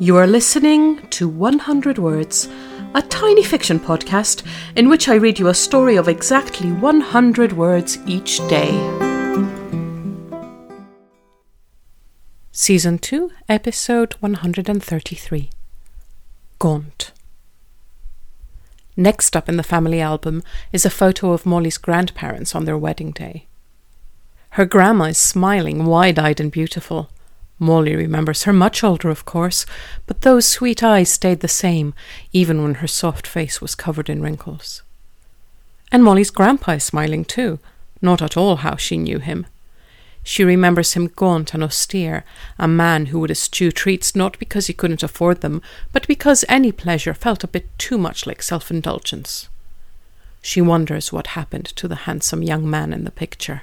You are listening to 100 Words, a tiny fiction podcast in which I read you a story of exactly 100 words each day. Season 2, Episode 133 Gaunt. Next up in the family album is a photo of Molly's grandparents on their wedding day. Her grandma is smiling, wide eyed, and beautiful. Molly remembers her much older, of course, but those sweet eyes stayed the same, even when her soft face was covered in wrinkles. And Molly's grandpa is smiling too, not at all how she knew him. She remembers him gaunt and austere, a man who would eschew treats not because he couldn't afford them, but because any pleasure felt a bit too much like self indulgence. She wonders what happened to the handsome young man in the picture.